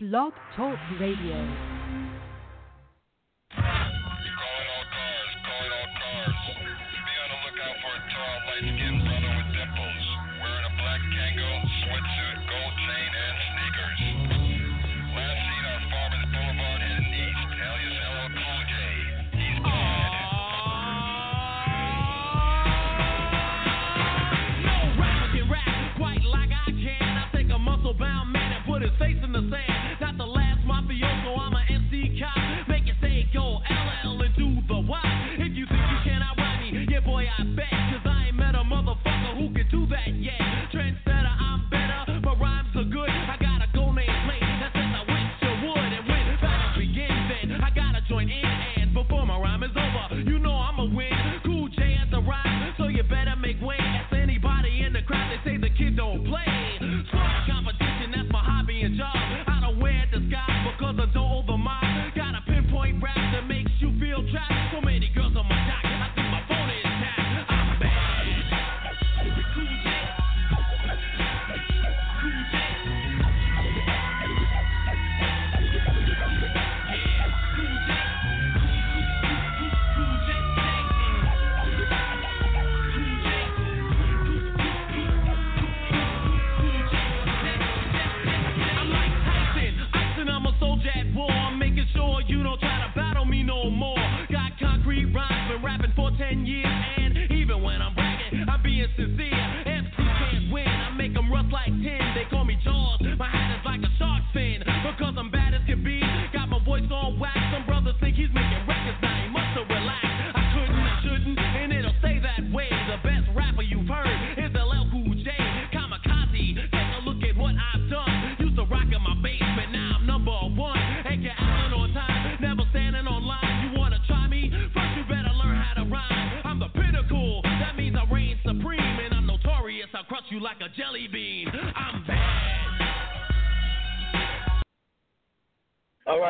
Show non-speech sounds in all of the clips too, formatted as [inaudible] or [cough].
Blog Talk Radio. All on all all you gotta be on look out for a troll by his kinsoner with dapples wearing a black kangol sweatsuit gold chain and sneakers we're seeing our father fall around in these Italian leather he's on no rocking rap quite like i can i think a muscle bound man and put his face in the sand. Disguise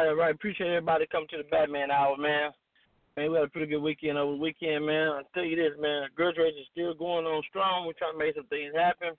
right, right. Appreciate everybody coming to the Batman Hour, man. Man, we had a pretty good weekend over the weekend, man. I'll tell you this, man. Race is still going on strong. We're trying to make some things happen.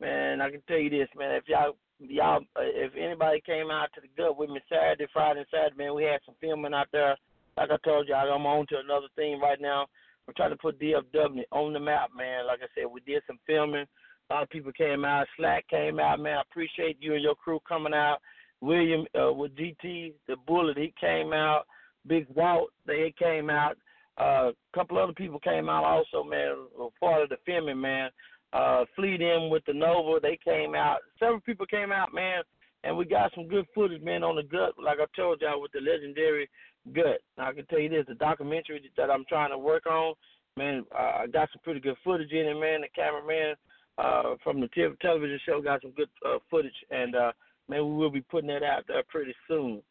Man, I can tell you this, man. If y'all, y'all, if anybody came out to the gut with me Saturday, Friday, and Saturday, man, we had some filming out there. Like I told you, I'm on to another thing right now. We're trying to put DFW on the map, man. Like I said, we did some filming. A lot of people came out. Slack came out, man. I appreciate you and your crew coming out. William uh, with GT, the Bullet, he came out. Big Walt, they came out. A uh, couple other people came out also, man. Part of the filming, man. Uh, Fleet in with the Nova, they came out. Several people came out, man, and we got some good footage, man, on the gut. Like I told y'all, with the legendary gut. Now, I can tell you this: the documentary that I'm trying to work on, man, I got some pretty good footage in it, man. The cameraman uh, from the te- television show got some good uh, footage, and uh, man, we will be putting that out there pretty soon.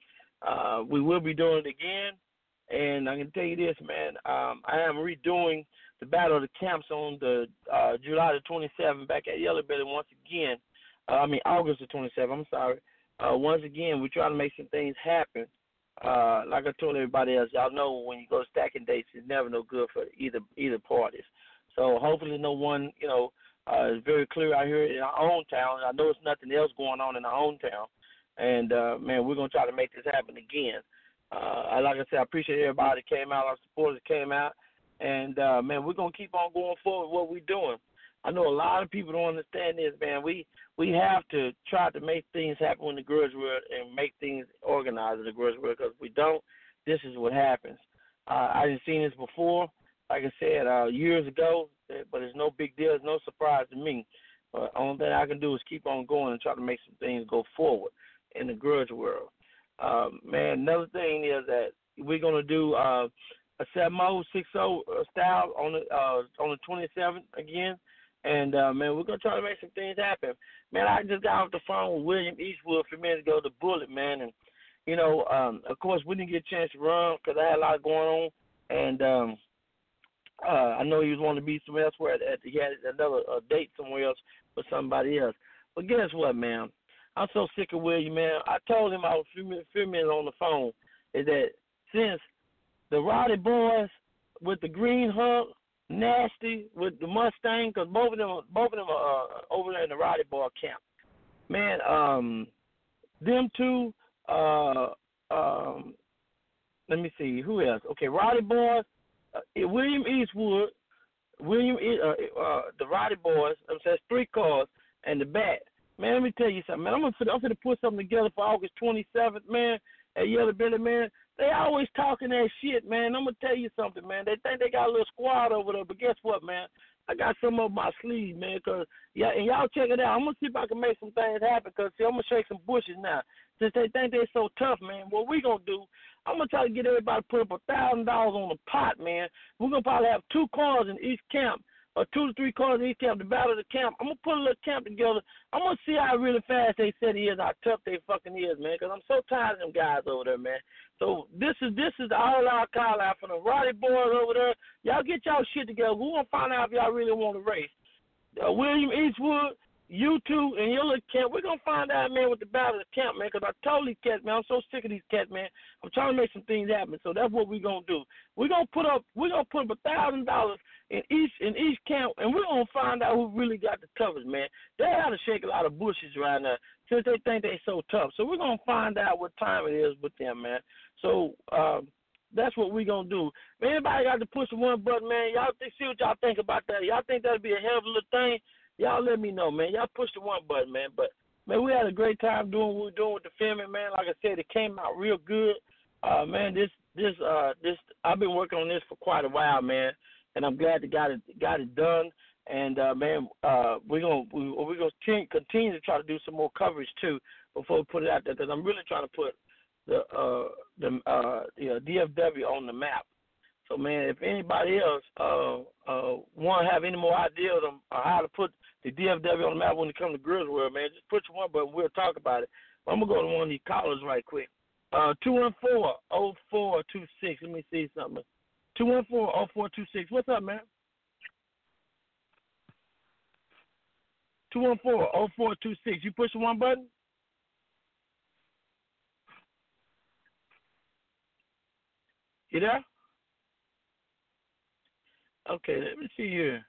Uh, we will be doing it again, and I can tell you this, man. Um, I am redoing the Battle of the Camps on the uh, July the 27th back at Yellow Belly once again. Uh, I mean August the 27th. I'm sorry. Uh, once again, we're trying to make some things happen. Uh, like I told everybody else, y'all know when you go stacking dates, it's never no good for either either parties. So hopefully, no one, you know, uh, is very clear out here in our own town. I know it's nothing else going on in our own town, and uh, man, we're gonna try to make this happen again. Uh, like I said, I appreciate everybody that came out, our supporters came out, and uh, man, we're gonna keep on going forward with what we're doing. I know a lot of people don't understand this, man. We we have to try to make things happen in the grudge world and make things organized in the grudge world. Because if we don't, this is what happens. Uh, I didn't seen this before, like I said uh, years ago, but it's no big deal. It's no surprise to me. But only thing I can do is keep on going and try to make some things go forward in the grudge world. Um, man, another thing is that we're gonna do uh, a 7 6 style on the uh, on the 27th again. And uh, man, we're gonna try to make some things happen. Man, I just got off the phone with William Eastwood a few minutes ago, the Bullet man, and you know, um, of course, we didn't get a chance to run because I had a lot going on, and um, uh, I know he was wanting to be somewhere else where at, he had another uh, date somewhere else with somebody else. But guess what, man? I'm so sick of William, man. I told him I was few minutes, few minutes on the phone is that since the Roddy boys with the green hunk nasty with the Mustang because both of them, both of them are uh, over there in the Roddy Boy camp. Man, um, them two. Uh, um, let me see who else. Okay, Roddy Boys, William Eastwood, William, uh, uh, the Roddy Boys. I'm saying three cars and the bat. Man, let me tell you something, man. I'm gonna, I'm gonna put something together for August 27th, man. At Yellow Belly, man. They always talking that shit, man. I'm gonna tell you something, man. They think they got a little squad over there, but guess what, man? I got some up my sleeve, man. Cause yeah, and y'all check it out. I'm gonna see if I can make some things happen. Cause see, I'm gonna shake some bushes now. Since they think they're so tough, man. What we gonna do? I'm gonna try to get everybody to put up a thousand dollars on the pot, man. We're gonna probably have two cars in each camp or two to three cars in each camp, the battle of the camp. I'm gonna put a little camp together. I'm gonna see how really fast they said he is, how tough they fucking is, man. Cause I'm so tired of them guys over there, man. So this is this is all our call out for the Roddy boys over there. Y'all get y'all shit together. We're gonna find out if y'all really want to race. Uh, William Eastwood, you two, and your little camp. We're gonna find out, man, with the battle of the camp, man. Cause I told these cats, man, I'm so sick of these cats, man. I'm trying to make some things happen. So that's what we're gonna do. We're gonna put up. We're gonna put up a thousand dollars in each in each camp, and we're gonna find out who really got the toughest, man. They to shake a lot of bushes right now since they think they're so tough. So we're gonna find out what time it is with them, man. So um, that's what we're gonna do. Man, anybody got to push one button, man. Y'all see what y'all think about that. Y'all think that'd be a hell of a little thing? Y'all let me know, man. Y'all push the one button, man. But man, we had a great time doing what we are doing with the filming, man. Like I said, it came out real good. Uh, man, this this uh this I've been working on this for quite a while, man and I'm glad to got it got it done. And uh, man, uh, we're gonna we, we're gonna continue to try to do some more coverage too before we put it out there because I'm really trying to put the uh, the uh, the uh, DFW on the map. So man, if anybody else uh, uh, want to have any more ideas on how to put the DFW on the map when it comes to Grudge World, man, just put one button. We'll talk about it. But I'm gonna go to one of these callers right quick. Uh, two one four oh four two six. Let me see something. Two one four oh four two six. What's up, man? Two one four oh four two six. You push one button. You there? Okay, let me see here.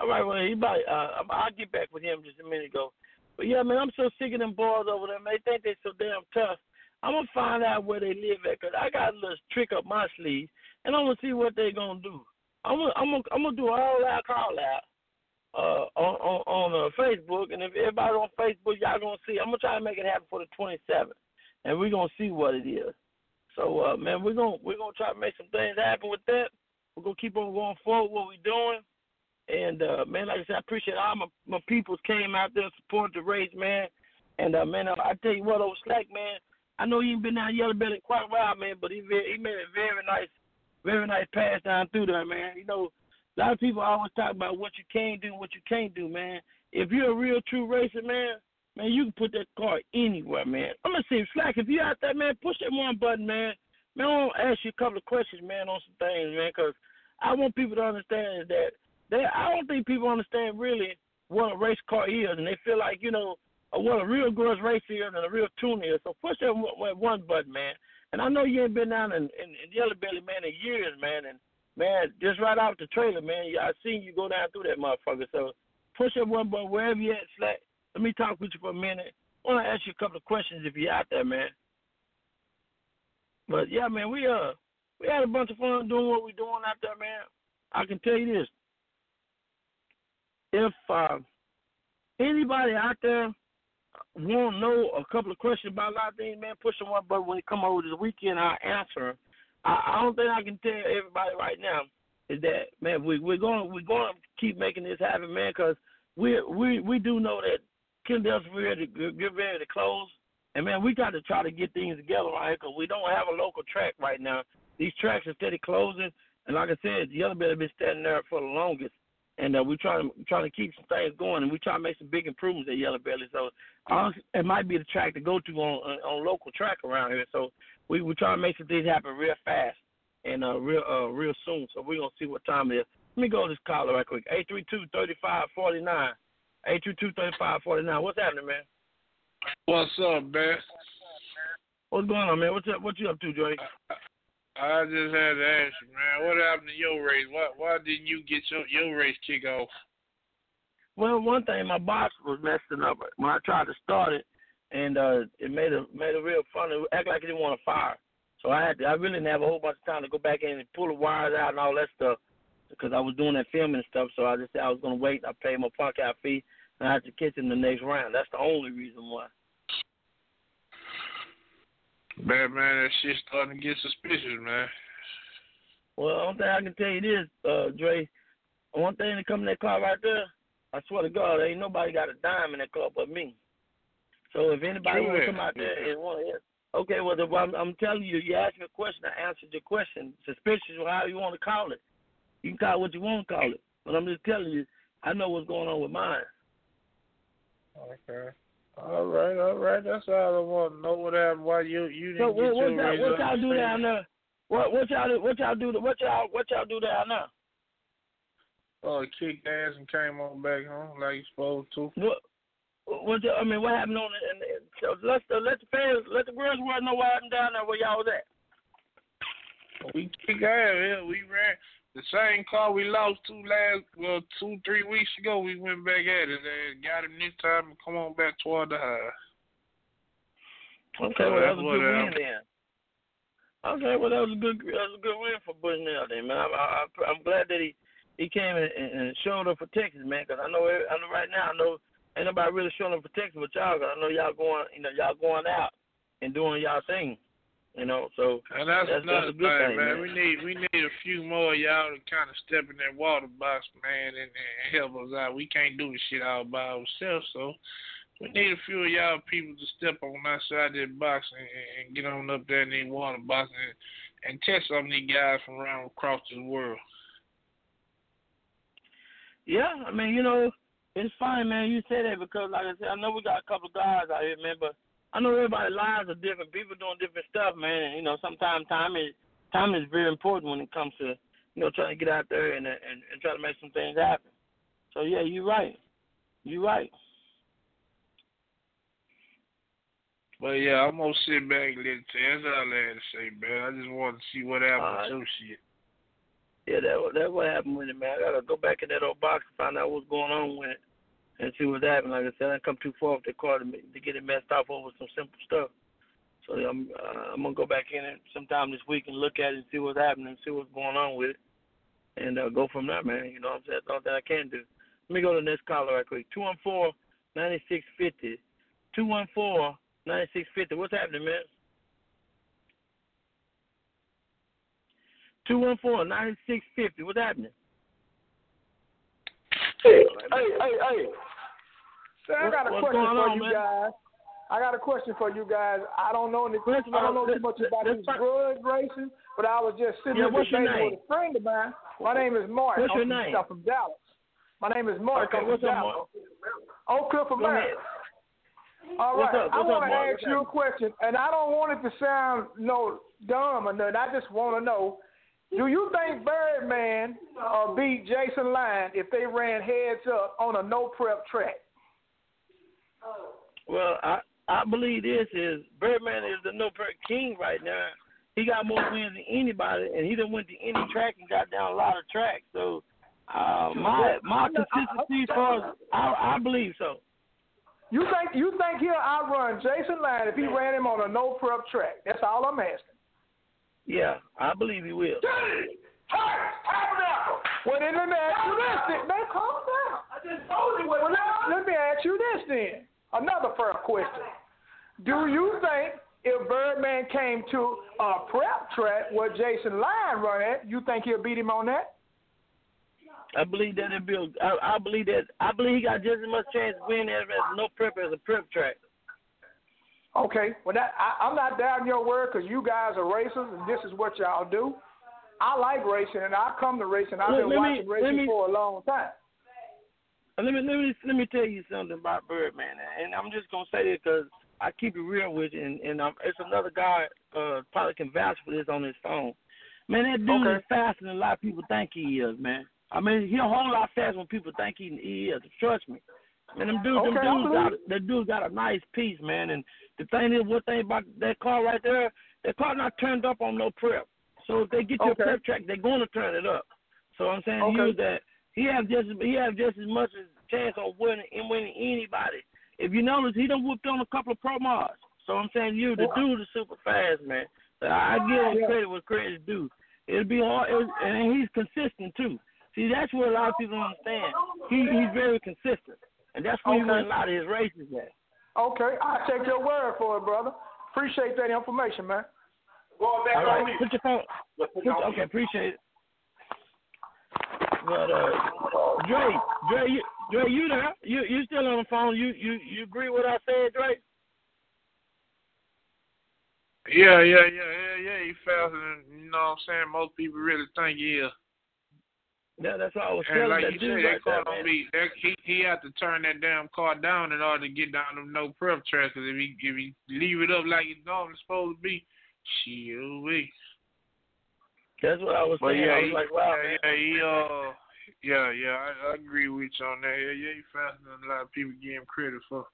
All right, well, he uh, I'll get back with him just a minute ago. But yeah, man, I'm so sick of them boys over there. They think they're so damn tough. I'm gonna find out where they live at, cause I got a little trick up my sleeve and I'm gonna see what they're gonna do. I'm gonna I'm gonna I'm gonna do all that call out uh, on on, on uh, Facebook, and if everybody on Facebook, y'all gonna see. I'm gonna try to make it happen for the 27th, and we're gonna see what it is. So, uh, man, we're gonna we're gonna try to make some things happen with that. We're gonna keep on going forward what we're doing. And uh, man, like I said, I appreciate all my my peoples came out there support the race, man. And uh, man, I tell you what, old Slack, man, I know you ain't been down Yellow Belly quite a while, man, but he very, he made a very nice very nice pass down through there, man. You know, a lot of people always talk about what you can do and what you can't do, man. If you're a real true racer, man, man, you can put that car anywhere, man. I'm gonna say, Slack, if you out there, man, push that one button, man. Man, I want to ask you a couple of questions, man, on some things, man, because I want people to understand that they, I don't think people understand really what a race car is, and they feel like, you know, what a real grudge race is and a real tune is. So push that one button, man. And I know you ain't been down in, in, in Yellow Belly, man, in years, man. And man, just right off the trailer, man, I seen you go down through that motherfucker. So push that one button wherever you at, Slack. Let me talk with you for a minute. I want to ask you a couple of questions if you're out there, man. But yeah, man, we uh we had a bunch of fun doing what we're doing out there, man. I can tell you this: if uh, anybody out there want to know a couple of questions about a lot of things, man, push them one button when they come over this weekend, I'll answer. I, I don't think I can tell everybody right now is that man, we we're going we're going to keep making this happen, man, because we we we do know that Kim Delson ready to get ready to close, and man, we got to try to get things together right here because we don't have a local track right now. These tracks are steady closing, and like I said, the other have been standing there for the longest and uh, we're trying to trying to keep some things going, and we try to make some big improvements at Yellow Belly. So uh, it might be the track to go to on on local track around here. So we we try to make some things happen real fast and uh, real uh, real soon. So we're gonna see what time it is. Let me go to this caller right quick. Eight three two thirty five forty nine. Eight two two thirty five forty nine. What's happening, man? What's up, man? What's going on, man? What's up? What you up to, Joey? I just had to ask you, man, what happened to your race? Why why didn't you get your your race kick off? Well, one thing, my box was messing up when I tried to start it. and uh, it made a made it real funny. Act like it didn't want to fire. So I had to, I really didn't have a whole bunch of time to go back in and pull the wires out and all that stuff because I was doing that filming and stuff. So I just said I was gonna wait. I paid my park out fee and I had to catch him the next round. That's the only reason why. Man, man, that shit's starting to get suspicious, man. Well, one thing I can tell you this, uh, Dre. One thing that come in that car right there, I swear to God, ain't nobody got a dime in that car but me. So if anybody True want to come out there and want to, okay, well, if I'm, I'm telling you, you asked me a question, I answered your question. Suspicious, or however you want to call it. You can call it what you want to call it, but I'm just telling you, I know what's going on with mine. Okay. All right, all right. That's all I want to know. What happened? Why you you didn't So get what, what, your y'all, what y'all do down there? What what y'all do? What y'all do? What y'all what y'all do down there? Oh, kicked ass and came on back home like you supposed to. What what y'all- I mean, what happened on the? And, and, so let the let the fans let the grudge world know what happened down there where y'all was at. We kicked ass. Yeah, we ran the same car we lost two last well two three weeks ago. We went back at it and got him this time and come on back toward the high. Okay, So well that was a good win then. Okay, well that was a good that was a good win for Bushnell then, man. I, I, I'm glad that he he came and, and showed up for Texas, man. Because I know I know right now I know ain't nobody really showing up for Texas but y'all. Cause I know y'all going you know y'all going out and doing y'all thing, you know. So And that's, That's- another that's a good thing, thing, man. man. We need we need a few more of y'all to kind of step in that water box, man, and, and help us out. We can't do this shit all by ourselves, so we need a few of y'all people to step on that side that box and, and, get on up there in that water box and and test some of these guys from around across the world. Yeah, I mean, you know, it's fine, man. You say that because, like I said, I know we got a couple of guys out here, man, but I know everybody's lives are different. People doing different stuff, man. And, you know, sometimes time is time is very important when it comes to, you know, trying to get out there and and, and try to make some things happen. So yeah, you're right. You're right. But yeah, I'm gonna sit back and let it. That's all I had to say, man. I just wanted to see what happened with your shit. Yeah, that that what happened with it, man. I gotta go back in that old box and find out what's going on with it and see what's happening. Like I said, I come too far off the car to, to get it messed up over some simple stuff. So I'm uh, I'm gonna go back in it sometime this week and look at it and see what's happening see what's going on with it, and uh, go from there, man. You know what I'm saying? That's all that I can do. Let me go to the next caller right quick. Two one four ninety six fifty. Two one four ninety six fifty. What's happening, man? Two one four ninety six fifty. What's happening? Hey, hey, hey, hey. I got a what's question for on, you man? guys. I got a question for you guys. I don't know any, I don't uh, know too much about these drag racing, but I was just sitting Yeah, here what's debating with a friend of mine. My name is Mark. What's I'm your name? I'm from Dallas. My name is Mark. Okay, I'm what's from up, Dallas. Mark? Oak Cliff, America. All What's right. up? I want to ask What's you a question, and I don't want it to sound no dumb or nothing. I just want to know: Do you think Birdman uh, beat Jason Line if they ran heads up on a no prep track? Well, I I believe this is Birdman is the no prep king right now. He got more wins than anybody, and he done went to any track and got down a lot of tracks. So, uh, my my consistency for I I believe so. You think you think he'll outrun Jason Line if he ran him on a no prep track? That's all I'm asking. Yeah, I believe he will. Well, then let me ask you this. Then. Man, calm down. I just told you what. Well, let, let me ask you this then. Another first question. Do you think if Birdman came to a prep track where Jason Line run at, you think he'll beat him on that? I believe that it build. I, I believe that I believe he got just as much chance of winning as, as no prep as a prep track. Okay. Well, that I, I'm not doubting your word because you guys are racers and this is what y'all do. I like racing and I come to racing. I've been let watching let racing me- for a long time. Uh, Let me let me let me tell you something about Birdman, and I'm just gonna say this because I keep it real with you, and, and um, it's another guy uh, probably can vouch for this on his phone. Man, that dude Okay. is faster than a lot of people think he is, man. I mean, he'll hold lot faster when people think he, he is. Trust me. Man, them dudes, Okay, them dudes got that dude got a nice piece, man. And the thing is, one thing about that car right there, that car not turned up on no prep. So if they get you Okay. prep track, they're going to turn it up. So I'm saying to you that he have just he have just as much as chance on winning and winning anybody if you notice, he done whooped on a couple of pro mods. So I'm saying you, the dude is super fast, man. So I give him credit where credit's due. It'll be hard, it, and he's consistent too. See, that's what a lot of people don't understand. He he's very consistent, and that's where Okay. he wins a lot of his races at. Okay, I take your word for it, brother. Appreciate that information, man. All right, put your phone. Put, okay, appreciate it. But uh, Dre, Dre, you, Dre, you there? You you still on the phone? You you you agree with what I said, Dre? Yeah, yeah, yeah, yeah, yeah. He faster than you know what I'm saying. Most people really think he is. Yeah, that's what I was And like that you dude said, right that car there, don't man. he he had to turn that damn car down in order to get down them no prep tracks. Cause if he if he leave it up like it's normally supposed to be, shit, we. That's what I was But saying. yeah, I he, was like, wow, yeah, man. yeah, he uh, yeah, yeah, I, I agree with you on that. Yeah, yeah, he faster than a lot of people give him credit for.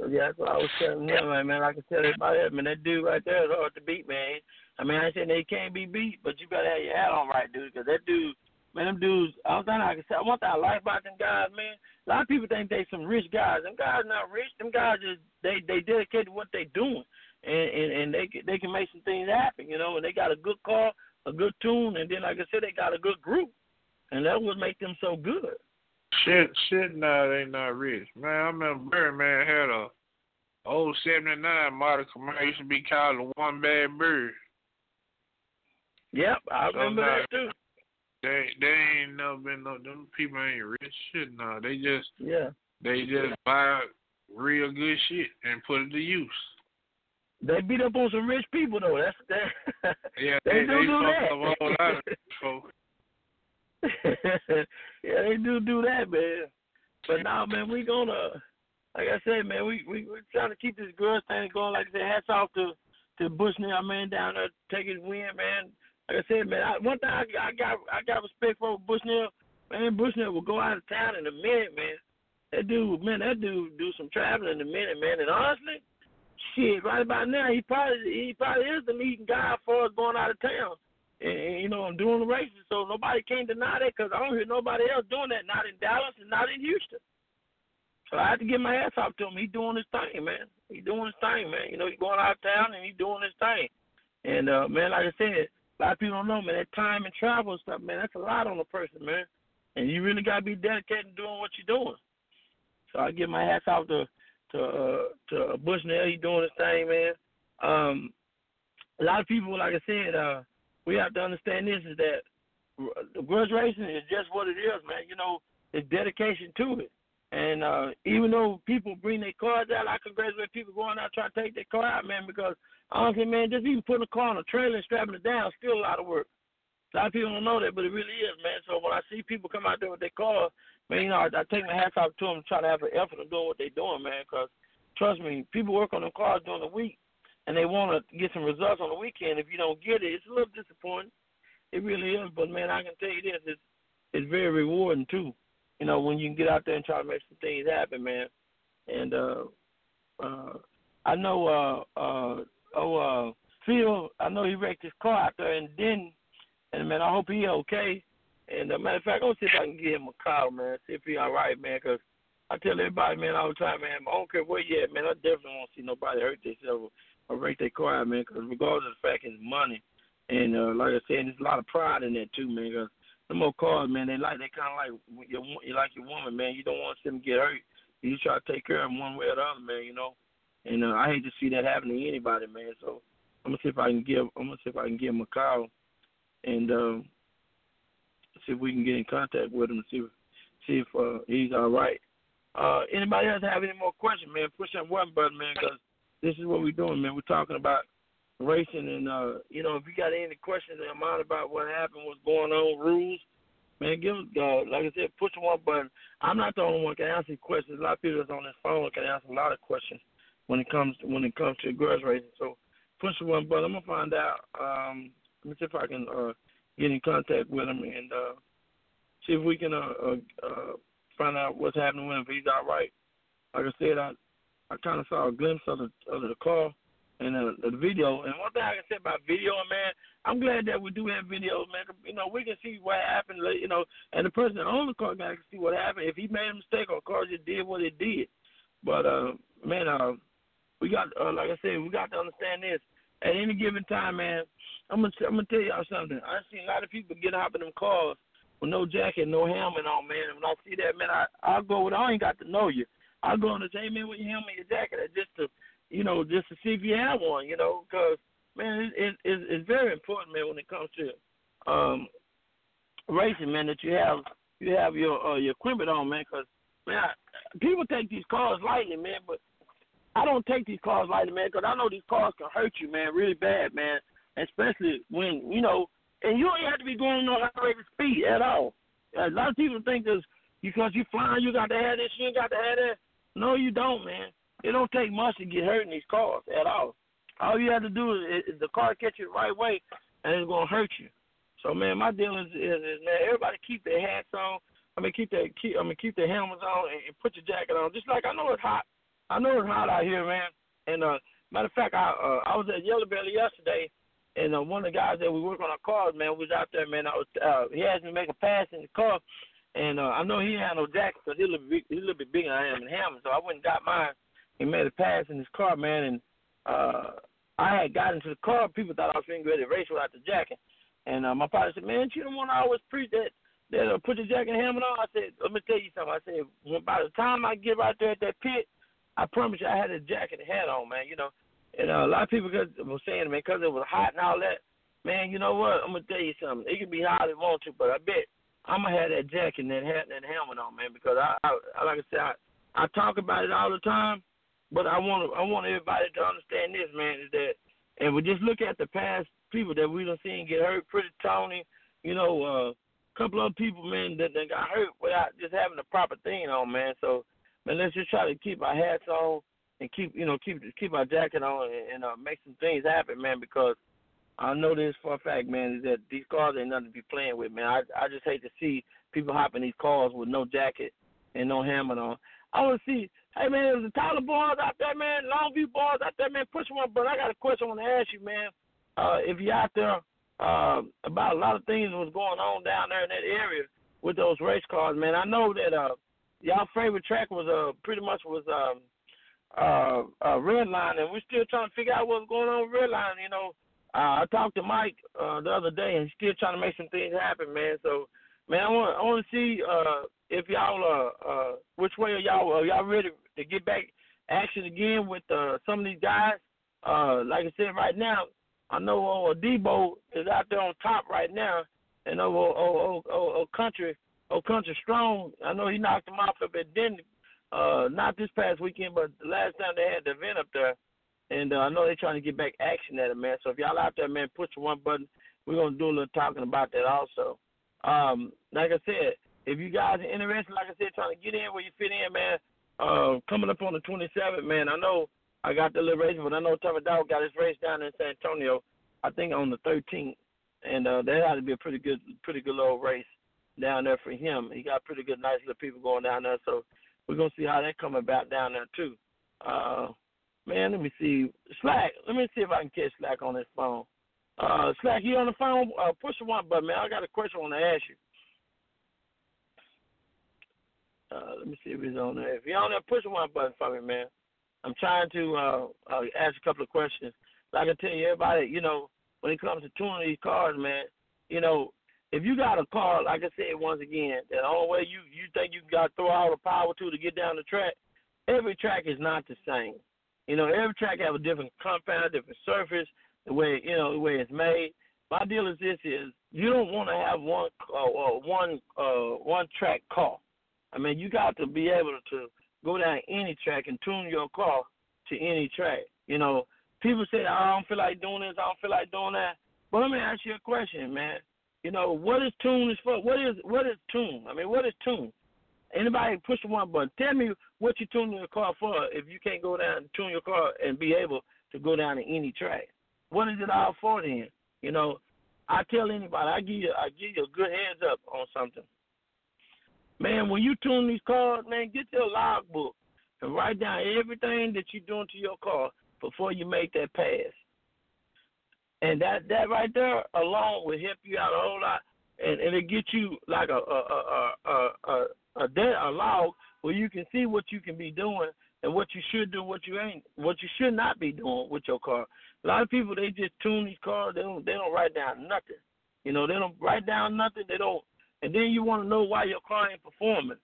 So, yeah, that's what I was telling him, man. man. I can tell everybody that, man. That dude right there is hard to beat, man. I mean, I ain't they can't be beat, but you better have your hat on right, dude, because that dude, man, them dudes. I thing I can say, one thing I like about them guys, man. A lot of people think they some rich guys. Them guys not rich. Them guys just they they dedicated to what they doing, and and and they they can make some things happen, you know. And they got a good car, a good tune, and then like I said, they got a good group, and that would make them so good. Shit, shit, nah, they not rich, man. I remember Birdman had a old '79 model commercial used to be called the One Bad Bird. Yep, I remember now- that too. They they ain't never been no them people ain't rich shit nah. They just Yeah. they just buy real good shit and put it to use. They beat up on some rich people though. That's that. [laughs] Yeah, they, they do they do that. up a whole lot of [laughs] folks. [laughs] yeah, they do do that, man. But now, man, we gonna, like I said, man, we we we trying to keep this grudge thing going. Like I said, hats off to to Bushnell, man, down there taking his win, man. Like I said, man, I, one thing I, I got I got respect for Bushnell, man. Bushnell will go out of town in a minute, man. That dude, man, that dude do some traveling in a minute, man. And honestly, shit, right about now, he probably he probably is the leading guy for us going out of town. And, and you know, I'm doing the races, so nobody can deny that because I don't hear nobody else doing that, not in Dallas and not in Houston. So I have to give my hats off to him. He's doing his thing, man. He's doing his thing, man. You know, he's going out of town and he's doing his thing. And uh man, like I said, a lot of people don't know, man, that time and travel and stuff, man, that's a lot on a person, man. And you really gotta be dedicated to doing what you're doing. So I give my hats off to to uh to Bushnell, he's doing his thing, man. Um a lot of people, like I said, uh, we have to understand this is that the grudge racing is just what it is, man. You know, it's dedication to it. And uh, even though people bring their cars out, I congratulate people going out trying to take their car out, man, because honestly, man, just even putting a car on a trailer and strapping it down is still a lot of work. A lot of people don't know that, but it really is, man. So when I see people come out there with their car, man, you know, I, I take my hats off to them and try to have an effort of doing what they're doing, man, because trust me, people work on their cars during the week and they want to get some results on the weekend. If you don't get it, it's a little disappointing. It really is. But man, I can tell you this: it's it's very rewarding too. You know, when you can get out there and try to make some things happen, man. And uh, uh, I know, uh, uh, oh, uh, Phil, I know he wrecked his car out there, and then, and man, I hope he okay. And uh, matter of fact, I'm gonna see if I can get him a call, man. See if he all right, man. Cause I tell everybody, man, all the time, man. I don't care where you at, man. I definitely won't see nobody hurt themselves or wreck their car out, man. Because regardless of the fact, it's money. And uh, like I said, there's a lot of pride in that too, man. Them old cars, man, they like they kind of like your you like your woman, man. You don't want them get hurt. You try to take care of them one way or the other, man. You know. And uh, I hate to see that happen to anybody, man. So I'm gonna see if I can give I'm gonna see if I can give him a call and um, see if we can get in contact with him and see if see if uh, he's all right. Uh, anybody else have any more questions, man? Push that one button, man, because this is what we're doing, man. We're talking about racing, and uh, you know, if you got any questions in mind about what happened, what's going on, rules, man, give us, uh, like I said, push one button. I'm not the only one can answer questions. A lot of people that's on this phone can answer a lot of questions when it comes to, when it comes to grudge racing. So push one button. I'm gonna find out. Um, let me see if I can uh, get in contact with him and uh, see if we can uh, uh, uh, find out what's happening with him. If he's all right. Like I said, I I kind of saw a glimpse of the of the car and uh, the video. And one thing I can say about video, man, I'm glad that we do have videos, man. You know, we can see what happened, you know, and the person that owned the car guy can see what happened. If he made a mistake or car just did what it did. But uh, man, uh, we got, uh, like I said, we got to understand this. At any given time, man, I'm gonna I'm gonna tell y'all something. I seen a lot of people get in them cars with no jacket, no helmet on, man. And when I see that, man, I I'll go with. I ain't got to know you. I'll go and say, man, with your helmet, your jacket, just to, you know, just to see if you have one, you know, because man, it, it, it, it's very important, man, when it comes to um racing, man, that you have you have your uh, your equipment on, man, because man, I, people take these cars lightly, man, but I don't take these cars lightly, man, because I know these cars can hurt you, man, really bad, man, especially when you know, and you don't have to be going no high rate of speed at all. A lot of people think that because you're flying, you got to have this, you got to have that. No, you don't, man. It don't take much to get hurt in these cars at all. All you have to do is, is the car catch you the right way, and it's gonna hurt you. So man, my deal is, is, is man, everybody keep their hats on. I mean, keep their keep. I mean, keep their helmets on and, and put your jacket on. Just like I know it's hot. I know it's hot out here, man. And uh, matter of fact, I uh, I was at Yellow Belly yesterday, and uh, one of the guys that we work on our cars, man, was out there, man. I was uh, he asked me to make a pass in the car, and uh, I know he had no jacket because he's a little bit he's a little bit bigger than I am in helmet, so I went and got mine. He made a pass in his car, man, and uh, I had got into the car. People thought I was being ready to race without the jacket, and uh, my father said, "Man, you don't want to always preach that." That uh, put the jacket and helmet on. I said, let me tell you something. I said, when, by the time I get right there at that pit, I promise you, I had a jacket and hat on, man. You know, and uh, a lot of people were saying, man, because it was hot and all that. Man, you know what? I'm gonna tell you something. It can be hot if you want to, but I bet I'm gonna have that jacket and that hat and that helmet on, man, because I, I like I said, I, I talk about it all the time, but I want I want everybody to understand this, man, is that, and we just look at the past people that we done seen get hurt, pretty Tony, you know, uh, a couple of people, man, that, that got hurt without just having the proper thing on, man. So, man, let's just try to keep our hats on and keep, you know, keep keep our jacket on and, and uh, make some things happen, man, because I know this for a fact, man, is that these cars ain't nothing to be playing with, man. I I just hate to see people hop in these cars with no jacket and no helmet on. I want to see, hey man, there's the Tyler boys out there, man, Longview boys out there, man, push one. But I got a question I want to ask you, man. Uh, if you're out there uh, about a lot of things was going on down there in that area with those race cars, man. I know that uh, y'all favorite track was uh pretty much was um uh, uh red line, and we're still trying to figure out what's going on with red line. You know, uh, I talked to Mike uh, the other day, and he's still trying to make some things happen, man. So, man, I want I want to see uh, if y'all uh, uh, which way are y'all are y'all ready to get back action again with uh, some of these guys. Uh, like I said, right now, I know uh, Debo is out there on top right now, and oh, oh, oh, oh, oh country, oh country strong. I know he knocked him off up at Denver. Uh, not this past weekend, but the last time they had the event up there. And uh, I know they're trying to get back action at it, man. So if y'all out there, man, push one button. We're gonna do a little talking about that also. Um, like I said, if you guys are interested, like I said, trying to get in where you fit in, man. Uh, coming up on the 27th, man. I know I got the little race, but I know Tommy Dog got his race down in San Antonio. I think on the 13th, and uh, that had to be a pretty good, pretty good little race down there for him. He got pretty good, nice little people going down there. So we're gonna see how that come about down there too. Uh, Man, let me see. Slack, let me see if I can catch Slack on this phone. Uh, Slack, you on the phone? Uh, push the one button, man. I got a question I want to ask you. Uh, let me see if he's on there. If you're on there, push the one button for me, man. I'm trying to uh, uh, ask a couple of questions. Like I tell you, everybody, you know, when it comes to tuning these cars, man, you know, if you got a car, like I said once again, the only way you you think you got to throw all the power to to get down the track, every track is not the same. You know, every track have a different compound, different surface, the way you know the way it's made. My deal is this: is you don't want to have one uh, uh, one uh, one track car. I mean, you got to be able to go down any track and tune your car to any track. You know, people say I don't feel like doing this, I don't feel like doing that. But let me ask you a question, man. You know, what is tune is for? What is what is tune? I mean, what is tune? Anybody push one button. Tell me what you tune your car for if you can't go down and tune your car and be able to go down to any track. What is it all for then? You know, I tell anybody, I give you I give you a good heads up on something. Man, when you tune these cars, man, get your logbook and write down everything that you're doing to your car before you make that pass. And that that right there alone will help you out a whole lot, and and it get you like a a a a a, a, dead, a log where you can see what you can be doing and what you should do, what you ain't, what you should not be doing with your car. A lot of people they just tune these cars. They don't they don't write down nothing. You know they don't write down nothing. They don't, and then you want to know why your car ain't performing.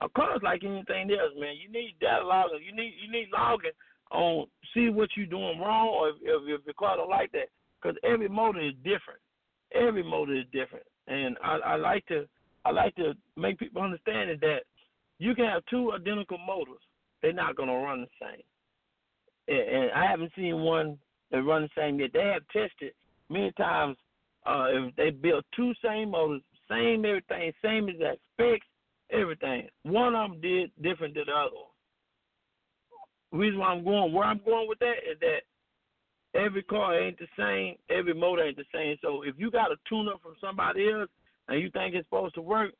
A car's like anything else, man. You need data logging. You need you need logging on see what you're doing wrong, or if, if, if your car don't like that, because every motor is different. Every motor is different, and I, I like to I like to make people understand that you can have two identical motors. They're not gonna run the same. And, and I haven't seen one that run the same yet. They have tested many times. Uh, if they built two same motors, same everything, same exact specs, everything. One of them did different than the other one reason why I'm going where I'm going with that is that every car ain't the same, every motor ain't the same. So if you got a tune up from somebody else and you think it's supposed to work,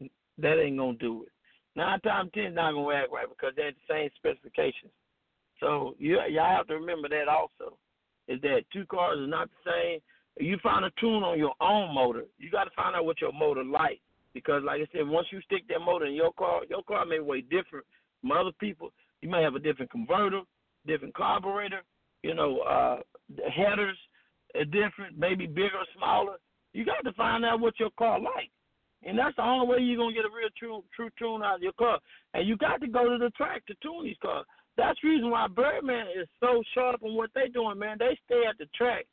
that ain't gonna do it. Nine times ten not gonna act right because they're the same specifications. So you y'all have to remember that also. Is that two cars is not the same. You find a tune on your own motor, you got to find out what your motor like. Because, like I said, once you stick that motor in your car, your car may weigh different from other people. You may have a different converter, different carburetor, you know, uh, headers are different, maybe bigger or smaller. You got to find out what your car like. And that's the only way you're gonna get a real true true tune out of your car. And you got to go to the track to tune these cars. That's the reason why Birdman is so sharp on what they doing, man. They stay at the track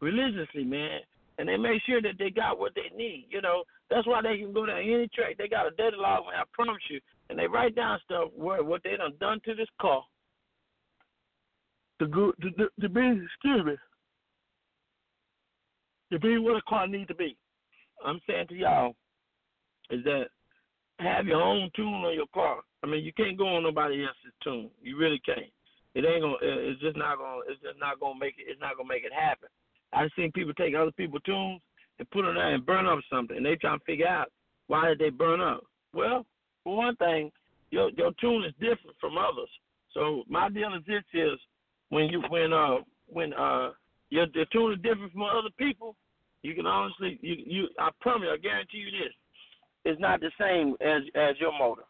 religiously, man. And they make sure that they got what they need. You know, that's why they can go to any track. They got a man. I promise you and they write down stuff where what they done done to this car to go to, to, to be excuse me to be what a car need to be. I'm saying to y'all is that have your own tune on your car. I mean, you can't go on nobody else's tune. You really can't. It ain't gonna. It's just not gonna. It's just not gonna make it. It's not gonna make it happen. I've seen people take other people's tunes and put them there and burn up something, and they trying to figure out why did they burn up. Well, for one thing, your your tune is different from others. So my deal is this is when you when uh when uh your, your tune is different from other people, you can honestly you you I promise I guarantee you this, it's not the same as as your motor.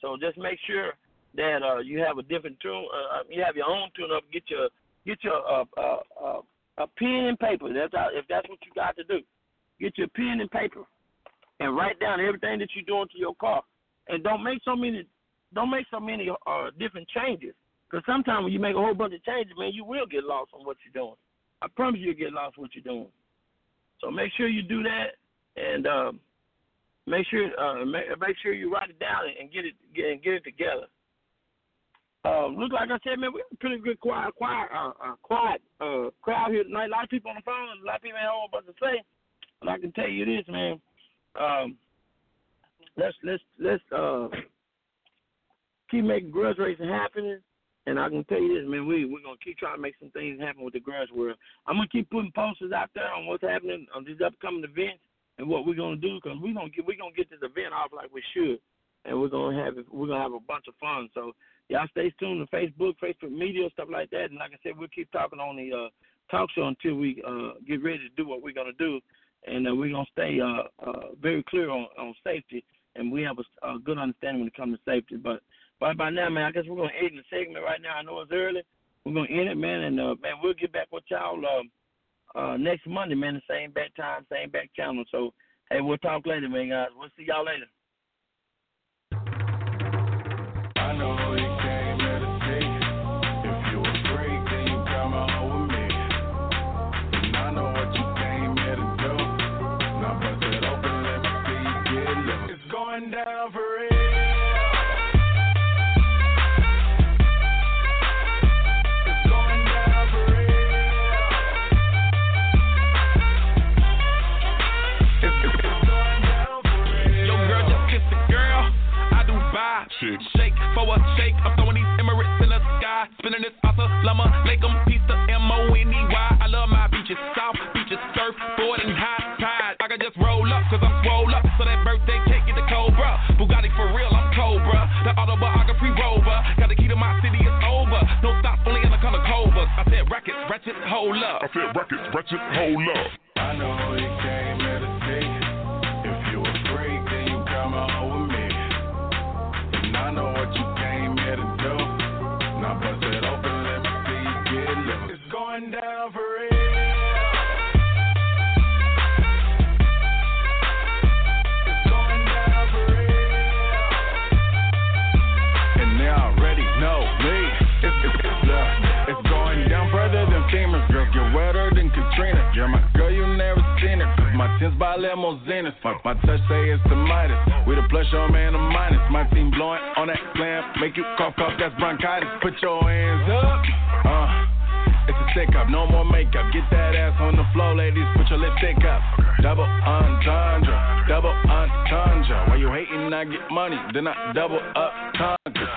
So just make sure that uh you have a different tune. Uh, uh you have your own tune up. Get your get your uh uh, uh a pen and paper. That's how, if that's what you got to do. Get your pen and paper and write down everything that you're doing to your car and don't make so many don't make so many uh, different changes. Because sometimes when you make a whole bunch of changes, man, you will get lost on what you're doing. I promise you'll get lost what you're doing. So make sure you do that, and uh, make sure uh, make, make sure you write it down and get it get, and get it together. Uh, look like I said, man, we have a pretty good quiet, quiet, uh, uh, quiet uh, crowd here tonight. A lot of people on the phone, a lot of people ain't a whole bunch to say. But I can tell you this, man. Um, let's let's let's uh keep making grudge racing happening. And I can tell you this, man, we we're gonna keep trying to make some things happen with the grudge world. I'm gonna keep putting posters out there on what's happening on these upcoming events and what we're gonna do because we're gonna get we're gonna get this event off like we should, and we're gonna have we're gonna have a bunch of fun. So y'all stay tuned to Facebook, Facebook media, stuff like that. And like I said, we'll keep talking on the uh, talk show until we uh, get ready to do what we're gonna do, and uh, we're gonna stay uh, uh, very clear on, on safety and we have a, a good understanding when it comes to safety. But but by now, man, I guess we're gonna end the segment right now. I know it's early. We're gonna end it, man, and uh, man, we'll get back with y'all uh, uh, next Monday, man. The same back time, same back channel. So hey, we'll talk later, man, guys. We'll see y'all later. By limousines. My, my touch say it's the Midas. With the plus your man, a minus. My team blowing on that clam. Make you cough, cough, that's bronchitis. Put your hands up. Uh. It's a sick up, no more makeup. Get that ass on the floor, ladies. Put your lipstick up. Double entendre, double entendre. Why you hating, I get money, then I double up conquer.